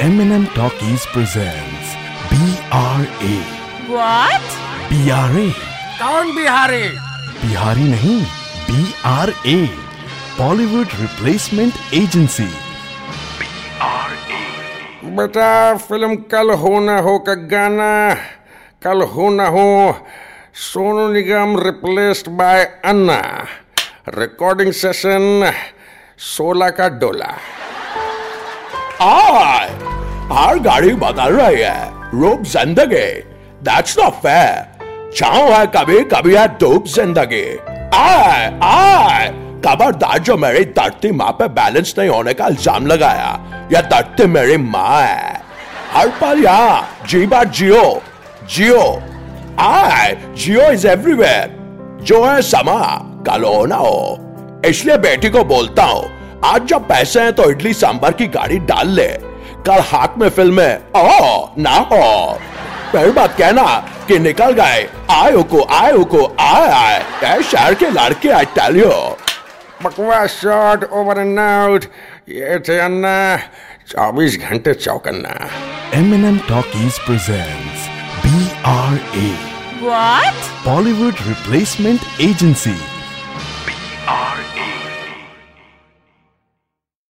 M&M Talkies presents BRA. What? BRA. कौन बिहारी बिहारी नहीं BRA. Bollywood Replacement Agency. बेटा film Kal Ho ना हो का गाना Kal Ho Na Ho Sonu Nigam replaced by Anna recording session सोलह का डोला आय हर गाड़ी बदल रही है। रूप ज़िंदगी। दैट्स नॉट फेयर चाहो है कभी कभी है धूप ज़िंदगी। आय आय खबरदार जो मेरी धरती माँ पे बैलेंस नहीं होने का इल्ज़ाम लगाया या धरती मेरी माँ है। हर पल यहाँ, जी बार जियो जियो। आए, जियो इज़ एवरीवेयर जो है समा, कल हो ना हो। इसलिए बेटी को बोलता हूँ, आज जब पैसे हैं तो इडली सांबर की गाड़ी डाल ले। कल हाथ में फ़िल्म है ओ ना हो फिर बात कहना कि निकल गए आए हुको आए को आए आए ऐ शहर के लड़के आई टेल यू बकवास शॉट ओवर एंड आउट ये थे अन्ना चौबीस घंटे चौकन्ना M&M Talkies presents BRA. What? Bollywood Replacement Agency.